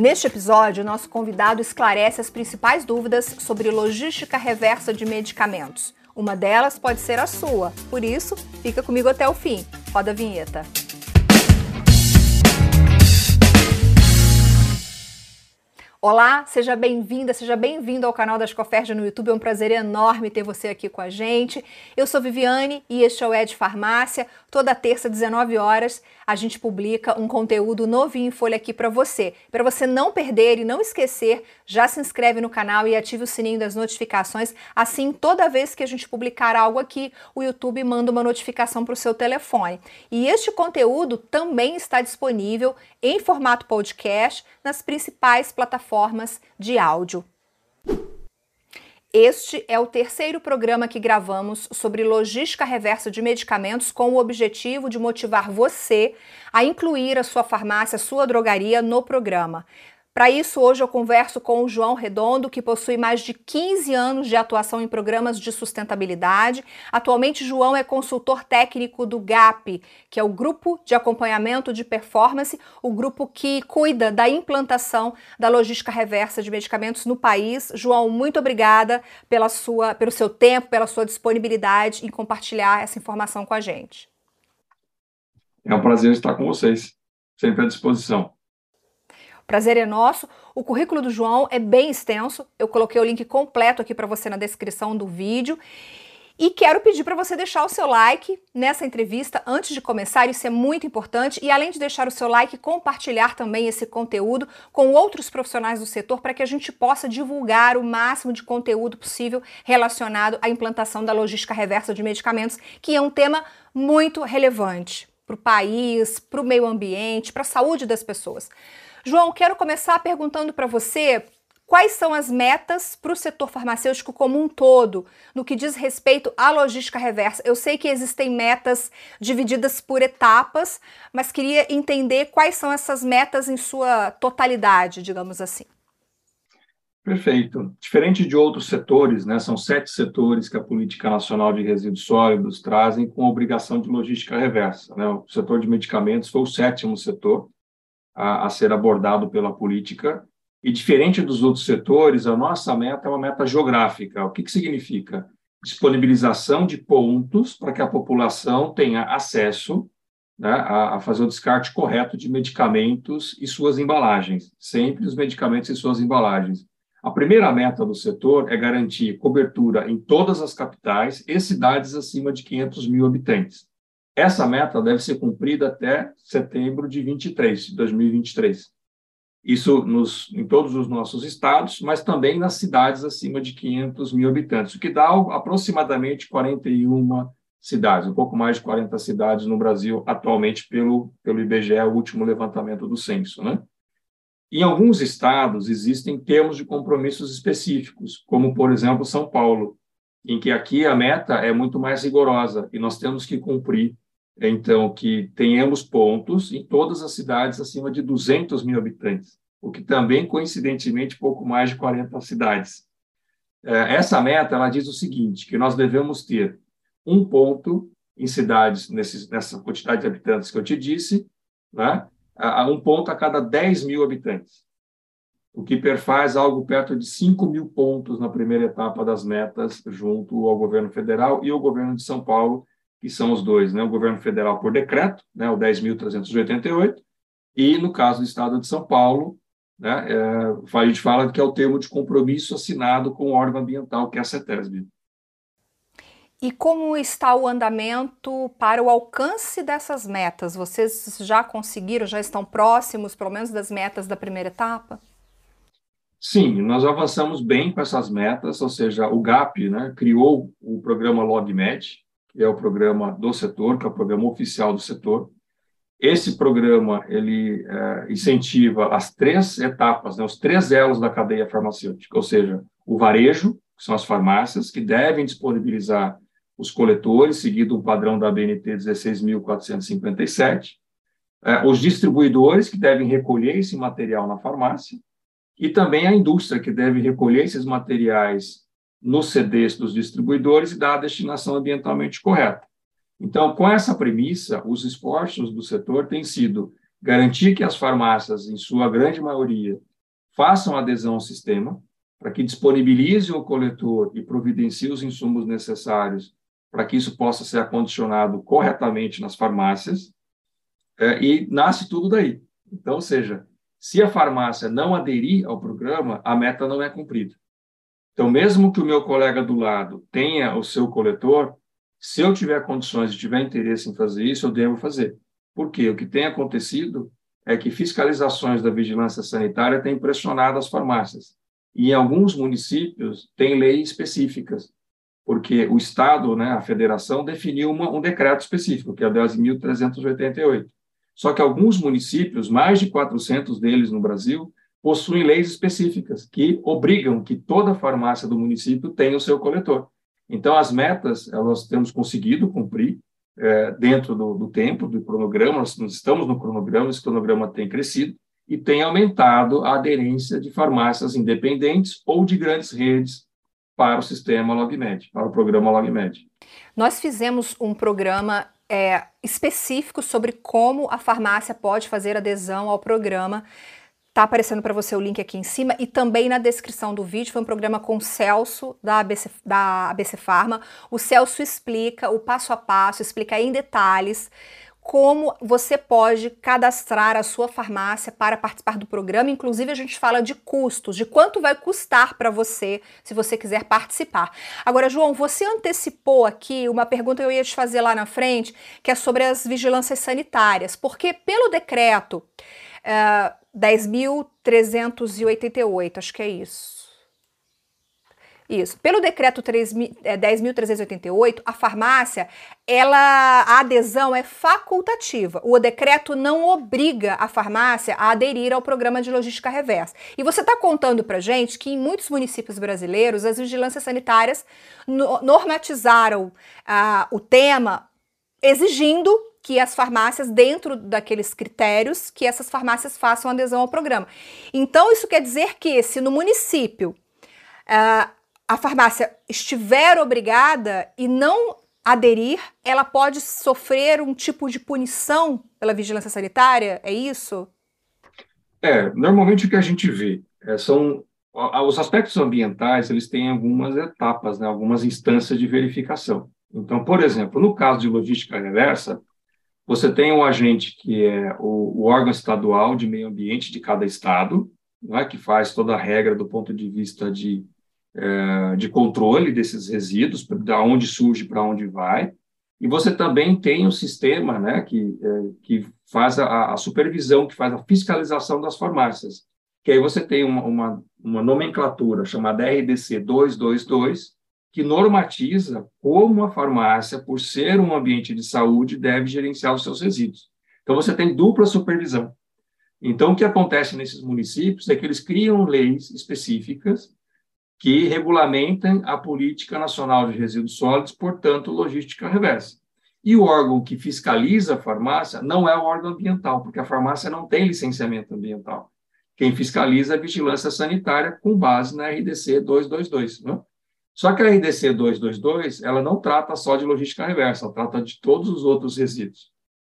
Neste episódio, nosso convidado esclarece as principais dúvidas sobre logística reversa de medicamentos. Uma delas pode ser a sua, por isso, fica comigo até o fim. Roda a vinheta. Olá, seja bem-vinda, seja bem-vindo ao canal da Escoferja no YouTube. É um prazer enorme ter você aqui com a gente. Eu sou Viviane e este é o Ed Farmácia. Toda terça, 19 horas, a gente publica um conteúdo novinho em folha aqui para você. Para você não perder e não esquecer, já se inscreve no canal e ative o sininho das notificações. Assim, toda vez que a gente publicar algo aqui, o YouTube manda uma notificação para o seu telefone. E este conteúdo também está disponível em formato podcast nas principais plataformas de áudio. Este é o terceiro programa que gravamos sobre logística reversa de medicamentos com o objetivo de motivar você a incluir a sua farmácia, a sua drogaria no programa. Para isso, hoje eu converso com o João Redondo, que possui mais de 15 anos de atuação em programas de sustentabilidade. Atualmente, João é consultor técnico do GAP, que é o Grupo de Acompanhamento de Performance, o grupo que cuida da implantação da logística reversa de medicamentos no país. João, muito obrigada pela sua, pelo seu tempo, pela sua disponibilidade em compartilhar essa informação com a gente. É um prazer estar com vocês, sempre à disposição. Prazer é nosso. O currículo do João é bem extenso. Eu coloquei o link completo aqui para você na descrição do vídeo. E quero pedir para você deixar o seu like nessa entrevista antes de começar, isso é muito importante. E além de deixar o seu like, compartilhar também esse conteúdo com outros profissionais do setor para que a gente possa divulgar o máximo de conteúdo possível relacionado à implantação da logística reversa de medicamentos, que é um tema muito relevante para o país, para o meio ambiente, para a saúde das pessoas. João, quero começar perguntando para você quais são as metas para o setor farmacêutico como um todo, no que diz respeito à logística reversa. Eu sei que existem metas divididas por etapas, mas queria entender quais são essas metas em sua totalidade, digamos assim. Perfeito. Diferente de outros setores, né, são sete setores que a Política Nacional de Resíduos Sólidos trazem com obrigação de logística reversa. Né? O setor de medicamentos foi o sétimo setor, a, a ser abordado pela política. E diferente dos outros setores, a nossa meta é uma meta geográfica. O que, que significa? Disponibilização de pontos para que a população tenha acesso né, a, a, fazer o descarte correto de medicamentos e suas embalagens, sempre os medicamentos e suas embalagens. A primeira meta do setor é garantir cobertura em todas as capitais e cidades acima de 500 mil habitantes. Essa meta deve ser cumprida até setembro de 23, 2023. Isso nos, em todos os nossos estados, mas também nas cidades acima de 500 mil habitantes, o que dá aproximadamente 41 cidades, um pouco mais de 40 cidades no Brasil atualmente pelo, pelo IBGE, o último levantamento do censo. Né? Em alguns estados existem termos de compromissos específicos, como, por exemplo, São Paulo, em que aqui a meta é muito mais rigorosa e nós temos que cumprir então, que tenhamos pontos em todas as cidades acima de 200 mil habitantes, o que também, coincidentemente, pouco mais de 40 cidades. É, essa meta, ela diz o seguinte, que nós devemos ter um ponto em cidades, nessa quantidade de habitantes que eu te disse, né? um ponto a cada 10 mil habitantes, o que perfaz algo perto de 5 mil pontos na primeira etapa das metas junto ao governo federal e ao governo de São Paulo, que são os dois, né? o governo federal por decreto, né? o 10.388, e no caso do Estado de São Paulo, né? É, a gente fala que é o termo de compromisso assinado com o órgão ambiental, que é a CETESB. E como está o andamento para o alcance dessas metas? Vocês já conseguiram, já estão próximos, pelo menos, das metas da primeira etapa? Sim, nós avançamos bem com essas metas, ou seja, o GAP né, criou o programa LogMed, que é o programa do setor, que é o programa oficial do setor. Esse programa ele é, incentiva as três etapas, né, os três elos da cadeia farmacêutica, ou seja, o varejo, que são as farmácias, que devem disponibilizar os coletores, seguindo o padrão da BNT 16.457, é, os distribuidores, que devem recolher esse material na farmácia, e também a indústria, que deve recolher esses materiais nos CDs dos distribuidores e dar a destinação ambientalmente correta. Então, com essa premissa, os esforços do setor têm sido garantir que as farmácias, em sua grande maioria, façam adesão ao sistema, para que disponibilize o coletor e providencie os insumos necessários para que isso possa ser acondicionado corretamente nas farmácias, é, e nasce tudo daí. Então, ou seja, se a farmácia não aderir ao programa, a meta não é cumprida. Então, mesmo que o meu colega do lado tenha o seu coletor, se eu tiver condições e tiver interesse em fazer isso, eu devo fazer. Porque o que tem acontecido é que fiscalizações da vigilância sanitária têm pressionado as farmácias. E em alguns municípios tem leis específicas, porque o Estado, né, a federação, definiu uma, um decreto específico, que é o 10.388. Só que alguns municípios, mais de 400 deles no Brasil, possuem leis específicas que obrigam que toda farmácia do município tenha o seu coletor. Então, as metas, elas temos conseguido cumprir é, dentro do, do, tempo, do cronograma, nós estamos no cronograma, esse cronograma tem crescido e tem aumentado a aderência de farmácias independentes ou de grandes redes para o sistema LogMed, para o programa LogMed. Nós fizemos um programa é, específico sobre como a farmácia pode fazer adesão ao programa Tá aparecendo para você o link aqui em cima e também na descrição do vídeo. Foi um programa com o Celso da ABC, da ABC Pharma. O Celso explica o passo a passo, explica em detalhes como você pode cadastrar a sua farmácia para participar do programa. Inclusive, a gente fala de custos, de quanto vai custar para você se você quiser participar. Agora, João, você antecipou aqui uma pergunta que eu ia te fazer lá na frente, que é sobre as vigilâncias sanitárias, porque pelo decreto. Uh, 10.388, acho que é isso. Isso. Pelo decreto 10.388, é, a farmácia, ela, a adesão é facultativa. O decreto não obriga a farmácia a aderir ao programa de logística reversa. E você está contando para gente que em muitos municípios brasileiros as vigilâncias sanitárias normatizaram ah, o tema exigindo que as farmácias, dentro daqueles critérios, que essas farmácias façam adesão ao programa. Então, isso quer dizer que se no município uh, a farmácia estiver obrigada e não aderir, ela pode sofrer um tipo de punição pela vigilância sanitária? É isso? É, normalmente o que a gente vê é, são os aspectos ambientais, eles têm algumas etapas, né, algumas instâncias de verificação. Então, por exemplo, no caso de logística reversa, você tem um agente que é o, o órgão estadual de meio ambiente de cada estado, é, que faz toda a regra do ponto de vista de, é, de controle desses resíduos, da onde surge para onde vai. E você também tem um sistema né, que, é, que faz a, a, supervisão, que faz a fiscalização das farmácias. Que aí você tem uma, uma, uma nomenclatura chamada RDC 222, que normatiza como a farmácia, por ser um ambiente de saúde, deve gerenciar os seus resíduos. Então, você tem dupla supervisão. Então, o que acontece nesses municípios é que eles criam leis específicas que regulamentem a política nacional de resíduos sólidos, portanto, logística reversa. E o órgão que fiscaliza a farmácia não é o órgão ambiental, porque a farmácia não tem licenciamento ambiental. Quem fiscaliza é a vigilância sanitária com base na RDC 222. Né? Só que a RDC 222, ela não trata só de logística reversa, ela trata de todos os outros resíduos.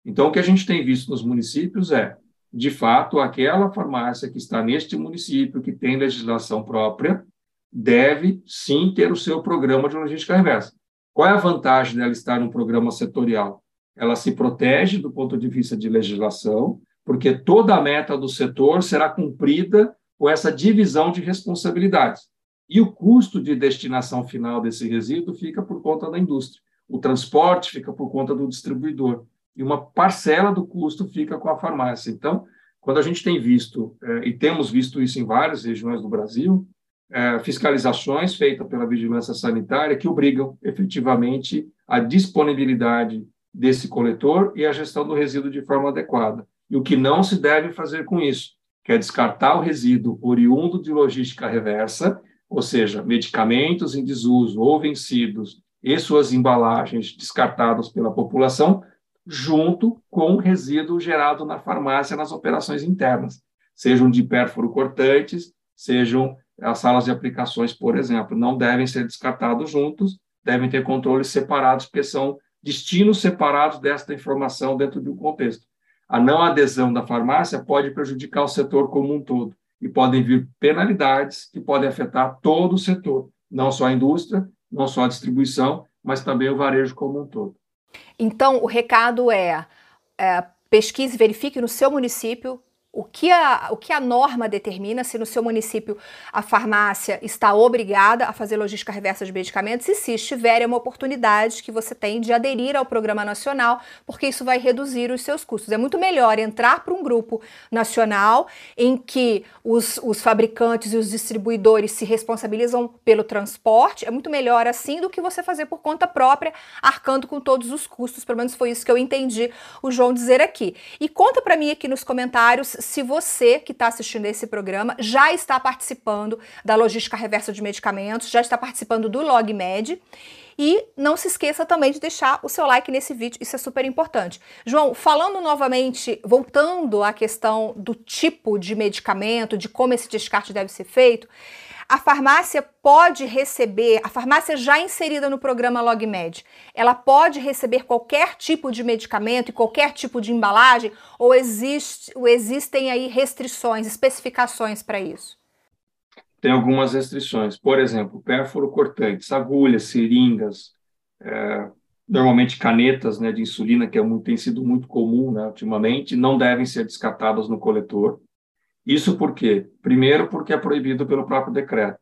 Então, o que a gente tem visto nos municípios é, de fato, aquela farmácia que está neste município, que tem legislação própria, deve sim ter o seu programa de logística reversa. Qual é a vantagem dela estar num programa setorial? Ela se protege do ponto de vista de legislação, porque toda a meta do setor será cumprida com essa divisão de responsabilidades. E o custo de destinação final desse resíduo fica por conta da indústria. O transporte fica por conta do distribuidor. E uma parcela do custo fica com a farmácia. Então, quando a gente tem visto, eh, e temos visto isso em várias regiões do Brasil, eh, fiscalizações feitas pela vigilância sanitária que obrigam efetivamente a disponibilidade desse coletor e a gestão do resíduo de forma adequada. E o que não se deve fazer com isso, que é descartar o resíduo oriundo de logística reversa ou seja, medicamentos em desuso ou vencidos e suas embalagens descartadas pela população, junto com o resíduo gerado na farmácia nas operações internas, sejam de pérfuro cortantes, sejam as salas de aplicações, por exemplo, não devem ser descartados juntos, devem ter controles separados, porque são destinos separados desta informação dentro de um contexto. A não adesão da farmácia pode prejudicar o setor como um todo. e podem vir penalidades que podem afetar todo o setor, não só a indústria, não só a distribuição, mas também o varejo como um todo. Então, o recado é, é pesquise, verifique no seu município o que, a, o que a norma determina, se no seu município a farmácia está obrigada a fazer logística reversa de medicamentos e se estiver é uma oportunidade que você tem de aderir ao programa nacional, porque isso vai reduzir os seus custos. É muito melhor entrar para um grupo nacional em que os, os fabricantes e os distribuidores se responsabilizam pelo transporte, é muito melhor assim do que você fazer por conta própria, arcando com todos os custos, pelo menos foi isso que eu entendi o João dizer aqui. E conta para mim aqui nos comentários se você que está assistindo esse programa já está participando da logística reversa de medicamentos, já está participando do LogMed. E não se esqueça também de deixar o seu like nesse vídeo, isso é super importante. João, falando novamente, voltando à questão do tipo de medicamento, de como esse descarte deve ser feito, a farmácia pode receber, a farmácia já inserida no programa LogMed, ela pode receber qualquer tipo de medicamento e qualquer tipo de embalagem ou, existe, ou existem aí restrições, especificações para isso? Tem algumas restrições. Por exemplo, pérfuro cortantes, agulhas, seringas, é, normalmente canetas né, de insulina, que é muito, tem sido muito comum né, ultimamente, não devem ser descartadas no coletor. Isso por quê? Primeiro, porque é proibido pelo próprio decreto.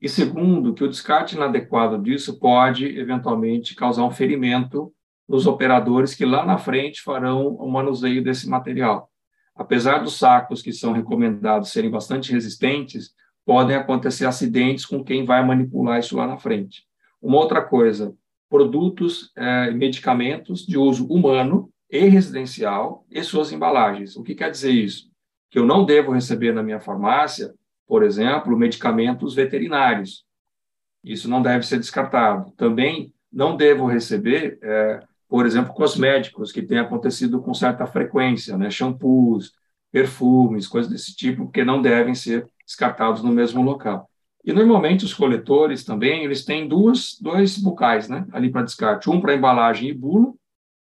E segundo, que o descarte inadequado disso pode, eventualmente, causar um ferimento nos operadores que lá na frente farão o manuseio desse material. Apesar dos sacos que são recomendados serem bastante resistentes, podem acontecer acidentes com quem vai manipular isso lá na frente. Uma outra coisa, produtos e eh, medicamentos de uso humano e residencial e suas embalagens. O que quer dizer isso? Que eu não devo receber na minha farmácia, por exemplo, medicamentos veterinários. Isso não deve ser descartado. Também não devo receber, é, por exemplo, cosméticos, que tem acontecido com certa frequência, né? shampoos, perfumes, coisas desse tipo, que não devem ser descartados no mesmo local. E normalmente os coletores também, eles têm duas, dois bucais, né, ali para descarte, um para embalagem e bulo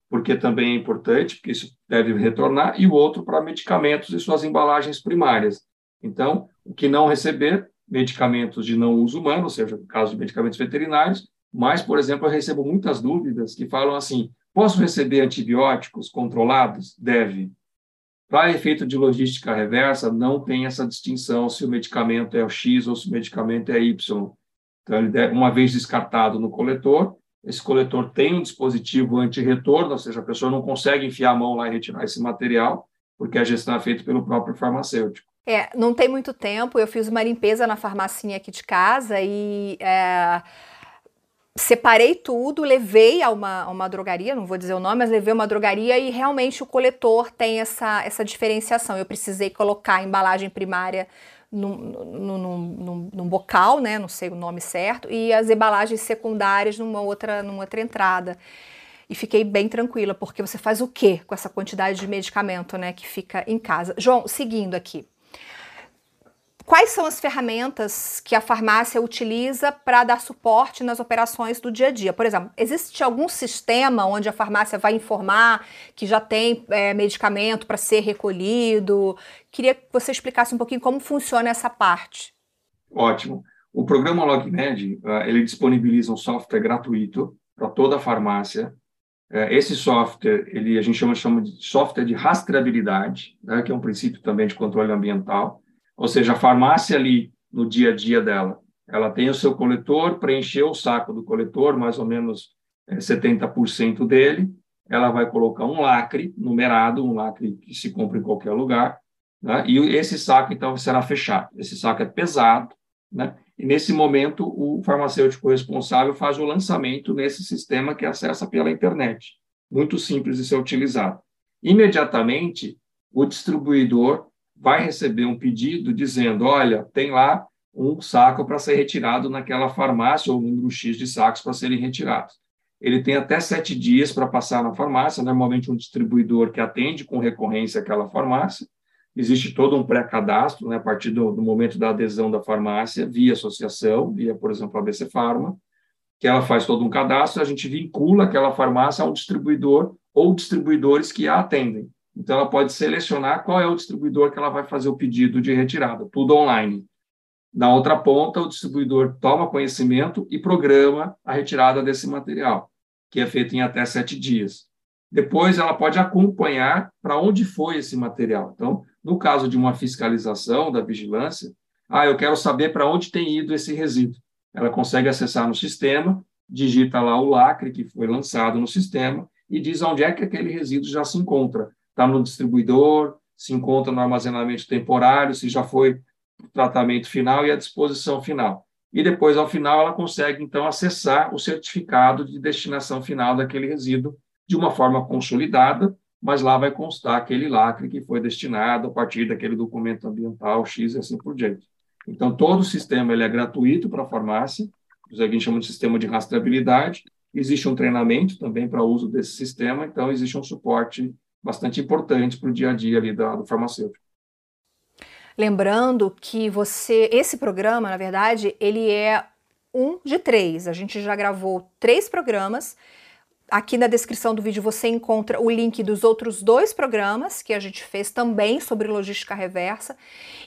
porque também é importante, porque isso deve retornar, e o outro para medicamentos e suas embalagens primárias. Então, o que não receber, medicamentos de não uso humano, ou seja, no caso de medicamentos veterinários, mas, por exemplo, eu recebo muitas dúvidas que falam assim: posso receber antibióticos controlados? Deve. Para efeito de logística reversa, não tem essa distinção se o medicamento é o X ou se o medicamento é Y. Então, ele deve, uma vez descartado no coletor, esse coletor tem um dispositivo anti-retorno, ou seja, a pessoa não consegue enfiar a mão lá e retirar esse material, porque a gestão é feita pelo próprio farmacêutico. É, não tem muito tempo, eu fiz uma limpeza na farmacinha aqui de casa e é, separei tudo, levei a uma, a uma drogaria, não vou dizer o nome, mas levei uma drogaria e realmente o coletor tem essa, essa diferenciação. Eu precisei colocar a embalagem primária num, num, num, num, bocal, né, não sei o nome certo, e as embalagens secundárias numa outra, numa outra entrada. E fiquei bem tranquila, porque você faz o quê com essa quantidade de medicamento, né, que fica em casa? João, seguindo aqui. Quais são as ferramentas que a farmácia utiliza para dar suporte nas operações do dia a dia? Por exemplo, existe algum sistema onde a farmácia vai informar que já tem é, medicamento para ser recolhido? Queria que você explicasse um pouquinho como funciona essa parte. Ótimo. O programa LogMed ah, ele disponibiliza um software gratuito para toda a farmácia. É, esse software ele a gente chama, chama de software de rastreabilidade, né, que é um princípio também de controle ambiental ou seja, a farmácia ali, no dia a dia dela, ela tem o seu coletor, preencheu o saco do coletor, mais ou menos é, 70% dele, ela vai colocar um lacre numerado, um lacre que se compra em qualquer lugar, né? e esse saco, então, será fechado. Esse saco é pesado, né? e nesse momento o farmacêutico responsável faz o lançamento nesse sistema que acessa pela internet. Muito simples de ser utilizado. Imediatamente, o distribuidor vai receber um pedido dizendo: olha, tem lá um saco para ser retirado naquela farmácia, ou um número X de sacos para serem retirados. Ele tem até sete dias para passar na farmácia, normalmente um distribuidor que atende com recorrência aquela farmácia. Existe todo um pré-cadastro, né, a partir do, do, momento da adesão da farmácia, via associação, via, por exemplo, a BC Farma, que ela faz todo um cadastro, a gente vincula aquela farmácia a um distribuidor ou distribuidores que a atendem Então, ela pode selecionar qual é o distribuidor que ela vai fazer o pedido de retirada, tudo online. Na outra ponta, o distribuidor toma conhecimento e programa a retirada desse material, que é feito em até sete dias. Depois, ela pode acompanhar para onde foi esse material. Então, no caso de uma fiscalização da vigilância, ah, eu quero saber para onde tem ido esse resíduo. Ela consegue acessar no sistema, digita lá o lacre que foi lançado no sistema e diz onde é que aquele resíduo já se encontra. Está no distribuidor, se encontra no armazenamento temporário, se já foi o tratamento final e a disposição final. E depois, ao final, ela consegue, então, acessar o certificado de destinação final daquele resíduo de uma forma consolidada, mas lá vai constar aquele lacre que foi destinado a partir daquele documento ambiental X e assim por diante. Então, todo o sistema ele é gratuito para a farmácia, a gente chama de sistema de rastreabilidade, existe um treinamento também para uso desse sistema, então existe um suporte bastante importante para o dia a dia ali do, do farmacêutico. Lembrando que você, esse programa, na verdade, ele é um de três. A gente já gravou três programas Aqui na descrição do vídeo você encontra o link dos outros dois programas que a gente fez também sobre logística reversa.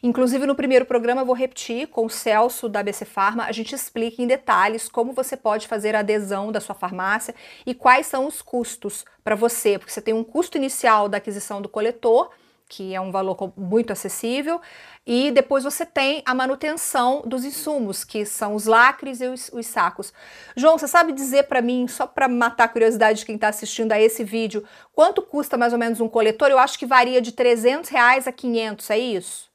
Inclusive no primeiro programa vou repetir com o Celso da BC Farma, a gente explica em detalhes como você pode fazer a adesão da sua farmácia e quais são os custos para você, porque você tem um custo inicial da aquisição do coletor, que é um valor muito acessível, e depois você tem a manutenção dos insumos, que são os lacres e os, os sacos. João, você sabe dizer para mim, só para matar a curiosidade de quem está assistindo a esse vídeo, quanto custa mais ou menos um coletor? Eu acho que varia de 300 reais a 500, é isso?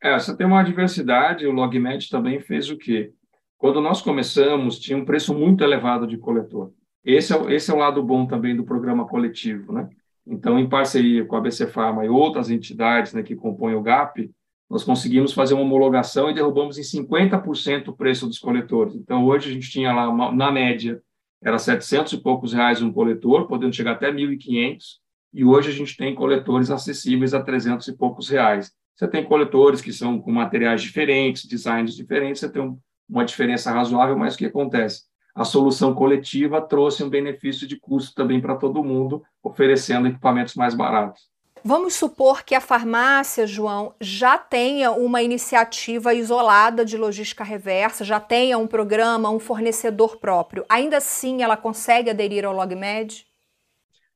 É, você tem uma diversidade, o LogMed também fez o quê? Quando nós começamos, tinha um preço muito elevado de coletor. Esse é, esse é o lado bom também do programa coletivo, né? Então, em parceria com a BC Pharma e outras entidades né, que compõem o GAP, nós conseguimos fazer uma homologação e derrubamos em 50% o preço dos coletores. Então, hoje a gente tinha lá, na média, era 700 e poucos reais um coletor, podendo chegar até 1.500, e hoje a gente tem coletores acessíveis a 300 e poucos reais. Você tem coletores que são com materiais diferentes, designs diferentes, você tem um, uma diferença razoável, mas o que acontece? A solução coletiva trouxe um benefício de custo também para todo mundo, oferecendo equipamentos mais baratos. Vamos supor que a farmácia, João, já tenha uma iniciativa isolada de logística reversa, já tenha um programa, um fornecedor próprio. Ainda assim, ela consegue aderir ao LogMed?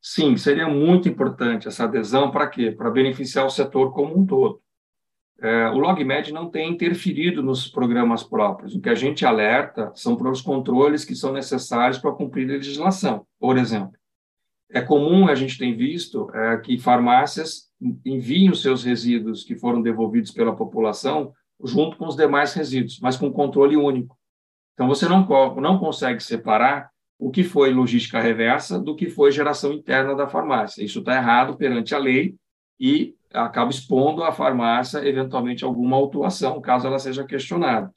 Sim, seria muito importante essa adesão para quê? Para beneficiar o setor como um todo. É, o LogMed não tem interferido nos programas próprios. O que a gente alerta são para os controles que são necessários para cumprir a legislação, por exemplo. É comum, a gente tem visto, é, que farmácias enviem os seus resíduos que foram devolvidos pela população junto com os demais resíduos, mas com controle único. Então, você não, não consegue separar o que foi logística reversa do que foi geração interna da farmácia. Isso está errado perante a lei e acaba expondo a farmácia, eventualmente, alguma autuação, caso ela seja questionada.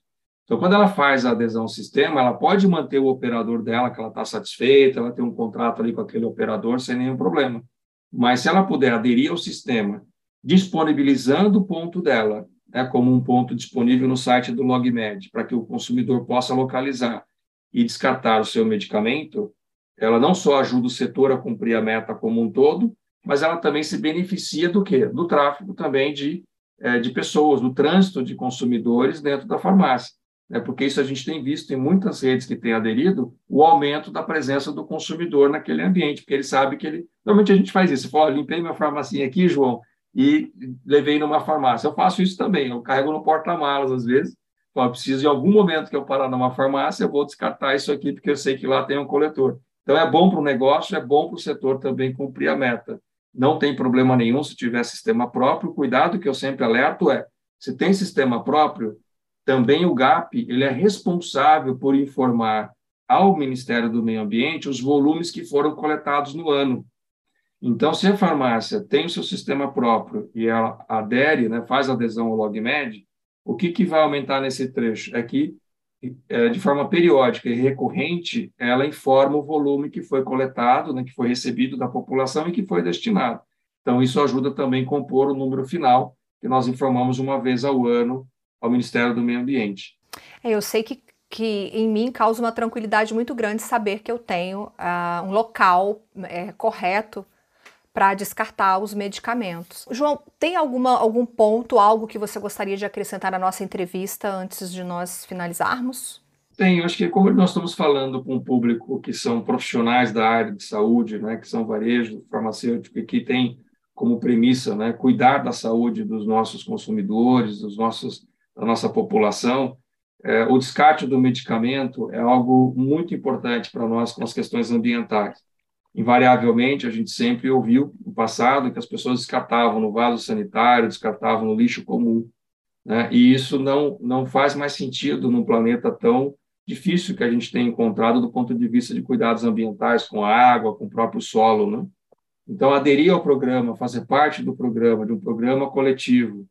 Então, quando ela faz a adesão ao sistema, ela pode manter o operador dela, que ela está satisfeita, ela tem um contrato ali com aquele operador sem nenhum problema. Mas se ela puder aderir ao sistema, disponibilizando o ponto dela, né, como um ponto disponível no site do LogMed, para que o consumidor possa localizar e descartar o seu medicamento, ela não só ajuda o setor a cumprir a meta como um todo, mas ela também se beneficia do quê? Do tráfego também de, é, de pessoas, do trânsito de consumidores dentro da farmácia né, porque isso a gente tem visto em muitas redes que têm aderido, o aumento da presença do consumidor naquele ambiente, porque ele sabe que ele. Normalmente a gente faz isso. Fala, limpei minha farmacinha aqui, João, e levei numa farmácia. Eu faço isso também, eu carrego no porta-malas às vezes. Falo, preciso, em algum momento que eu parar numa farmácia, eu vou descartar isso aqui, porque eu sei que lá tem um coletor. Então, é bom para o negócio, é bom para o setor também cumprir a meta. Não tem problema nenhum se tiver sistema próprio. Cuidado que eu sempre alerto é: se tem sistema próprio, também o GAP ele é responsável por informar ao Ministério do Meio Ambiente os volumes que foram coletados no ano. Então, se a farmácia tem o seu sistema próprio e ela adere, né, faz adesão ao LogMed, o que, que vai aumentar nesse trecho? É que, de forma periódica e recorrente, ela informa o volume que foi coletado, né, que foi recebido da população e que foi destinado. Então, isso ajuda também a compor o número final, que nós informamos uma vez ao ano ao Ministério do Meio Ambiente. É, eu sei que, que em mim causa uma tranquilidade muito grande saber que eu tenho uh, um local é, correto para descartar os medicamentos. João, tem alguma, algum ponto, algo que você gostaria de acrescentar na nossa entrevista antes de nós finalizarmos? Tem, eu acho que como nós estamos falando com um público que são profissionais da área de saúde, né, que são varejo farmacêutico e que tem como premissa, né, cuidar da saúde dos nossos consumidores, dos nossos da nossa população, é, o descarte do medicamento é algo muito importante para nós com as questões ambientais. Invariavelmente, a gente sempre ouviu no passado que as pessoas descartavam no vaso sanitário, descartavam no lixo comum, né? E isso não não faz mais sentido num planeta tão difícil que a gente tem encontrado do ponto de vista de cuidados ambientais com a água, com o próprio solo, né? Então, aderir ao programa, fazer parte do programa, de um programa coletivo,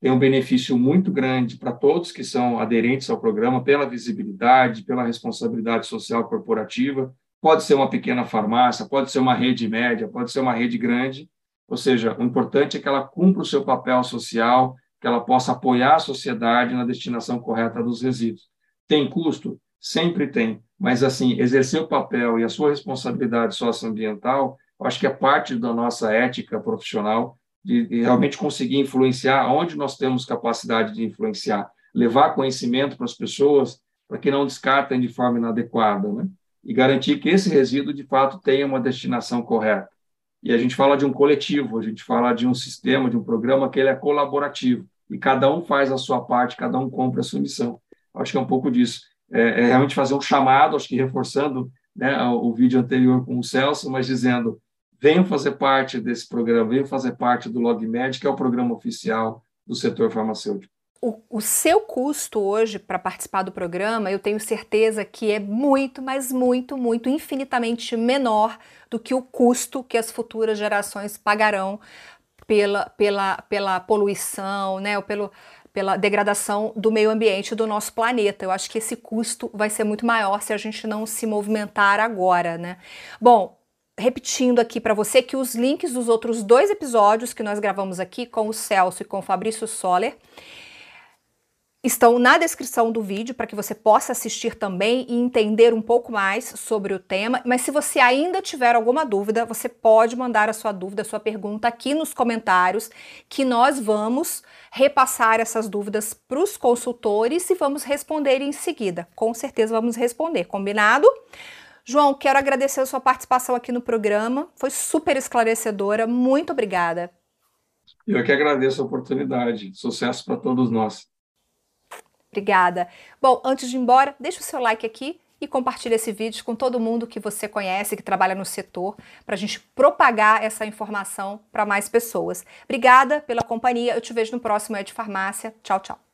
tem um benefício muito grande para todos que são aderentes ao programa, pela visibilidade, pela responsabilidade social corporativa. Pode ser uma pequena farmácia, pode ser uma rede média, pode ser uma rede grande. Ou seja, o importante é que ela cumpra o seu papel social, que ela possa apoiar a sociedade na destinação correta dos resíduos. Tem custo? Sempre tem. Mas, assim, exercer o papel e a sua responsabilidade socioambiental, eu acho que é parte da nossa ética profissional de, de realmente conseguir influenciar onde nós temos capacidade de influenciar, levar conhecimento para as pessoas para que não descartem de forma inadequada, né? E garantir que esse resíduo, de fato, tenha uma destinação correta. E a gente fala de um coletivo, a gente fala de um sistema, de um programa que ele é colaborativo. E cada um faz a sua parte, cada um cumpre a sua missão. Acho que é um pouco disso. É, é realmente fazer um chamado, acho que reforçando né, o vídeo anterior com o Celso, mas dizendo venham fazer parte desse programa, venham fazer parte do LogMed, que é o programa oficial do setor farmacêutico. O, o seu custo hoje para participar do programa, eu tenho certeza que é muito, mas muito, muito, infinitamente menor do que o custo que as futuras gerações pagarão pela, pela, pela poluição, né, ou pelo, pela degradação do meio ambiente do nosso planeta. Eu acho que esse custo vai ser muito maior se a gente não se movimentar agora, né? Bom, repetindo aqui para você que os links dos outros dois episódios que nós gravamos aqui com o Celso e com o Fabrício Soller estão na descrição do vídeo para que você possa assistir também e entender um pouco mais sobre o tema. Mas se você ainda tiver alguma dúvida, você pode mandar a sua dúvida, a sua pergunta aqui nos comentários, que nós vamos repassar essas dúvidas para os consultores e vamos responder em seguida. Com certeza vamos responder, combinado? João, quero agradecer a sua participação aqui no programa. Foi super esclarecedora. Muito obrigada. Eu que agradeço a oportunidade. Sucesso para todos nós. Obrigada. Bom, antes de ir embora, deixa o seu like aqui e compartilhe esse vídeo com todo mundo que você conhece, que trabalha no setor, para a gente propagar essa informação para mais pessoas. Obrigada pela companhia. Eu te vejo no próximo Ed Farmácia. Tchau, tchau.